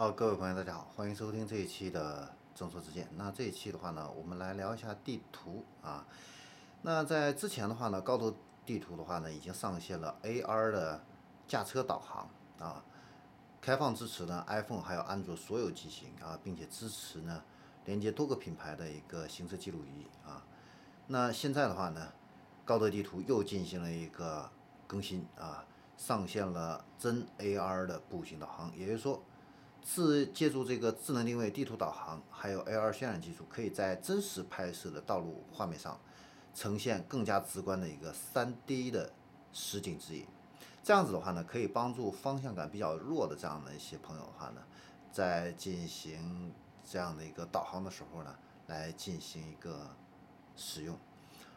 好，各位朋友，大家好，欢迎收听这一期的众说之见。那这一期的话呢，我们来聊一下地图啊。那在之前的话呢，高德地图的话呢，已经上线了 AR 的驾车导航啊，开放支持呢 iPhone 还有安卓所有机型啊，并且支持呢连接多个品牌的一个行车记录仪啊。那现在的话呢，高德地图又进行了一个更新啊，上线了真 AR 的步行导航，也就是说。是借助这个智能定位、地图导航，还有 AR 渲染技术，可以在真实拍摄的道路画面上呈现更加直观的一个 3D 的实景指引。这样子的话呢，可以帮助方向感比较弱的这样的一些朋友的话呢，在进行这样的一个导航的时候呢，来进行一个使用。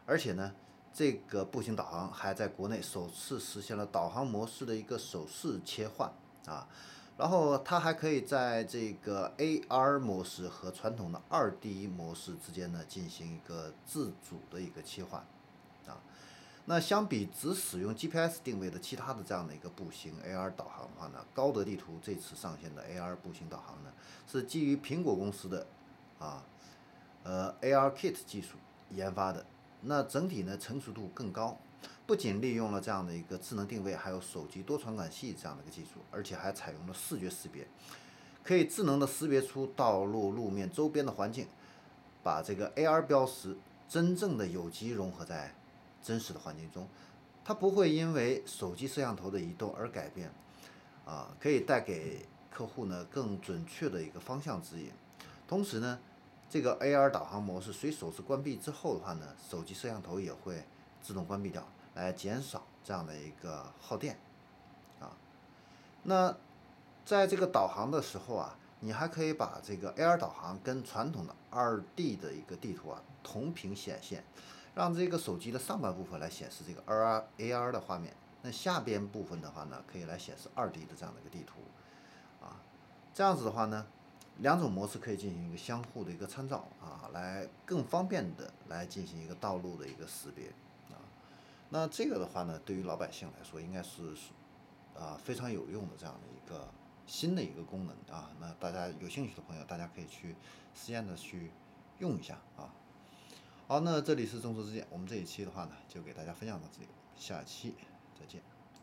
而且呢，这个步行导航还在国内首次实现了导航模式的一个手势切换啊。然后它还可以在这个 AR 模式和传统的 2D 模式之间呢进行一个自主的一个切换，啊，那相比只使用 GPS 定位的其他的这样的一个步行 AR 导航的话呢，高德地图这次上线的 AR 步行导航呢是基于苹果公司的啊呃 ARKit 技术研发的，那整体呢成熟度更高。不仅利用了这样的一个智能定位，还有手机多传感器这样的一个技术，而且还采用了视觉识别，可以智能的识别出道路路面周边的环境，把这个 AR 标识真正的有机融合在真实的环境中，它不会因为手机摄像头的移动而改变，啊，可以带给客户呢更准确的一个方向指引。同时呢，这个 AR 导航模式随手势关闭之后的话呢，手机摄像头也会自动关闭掉。来减少这样的一个耗电，啊，那在这个导航的时候啊，你还可以把这个 AR 导航跟传统的 2D 的一个地图啊同屏显现，让这个手机的上半部分来显示这个 AR AR 的画面，那下边部分的话呢，可以来显示 2D 的这样的一个地图，啊，这样子的话呢，两种模式可以进行一个相互的一个参照啊，来更方便的来进行一个道路的一个识别。那这个的话呢，对于老百姓来说，应该是啊非常有用的这样的一个新的一个功能啊。那大家有兴趣的朋友，大家可以去实验的去用一下啊。好，那这里是众说之见，我们这一期的话呢，就给大家分享到这里，下期再见。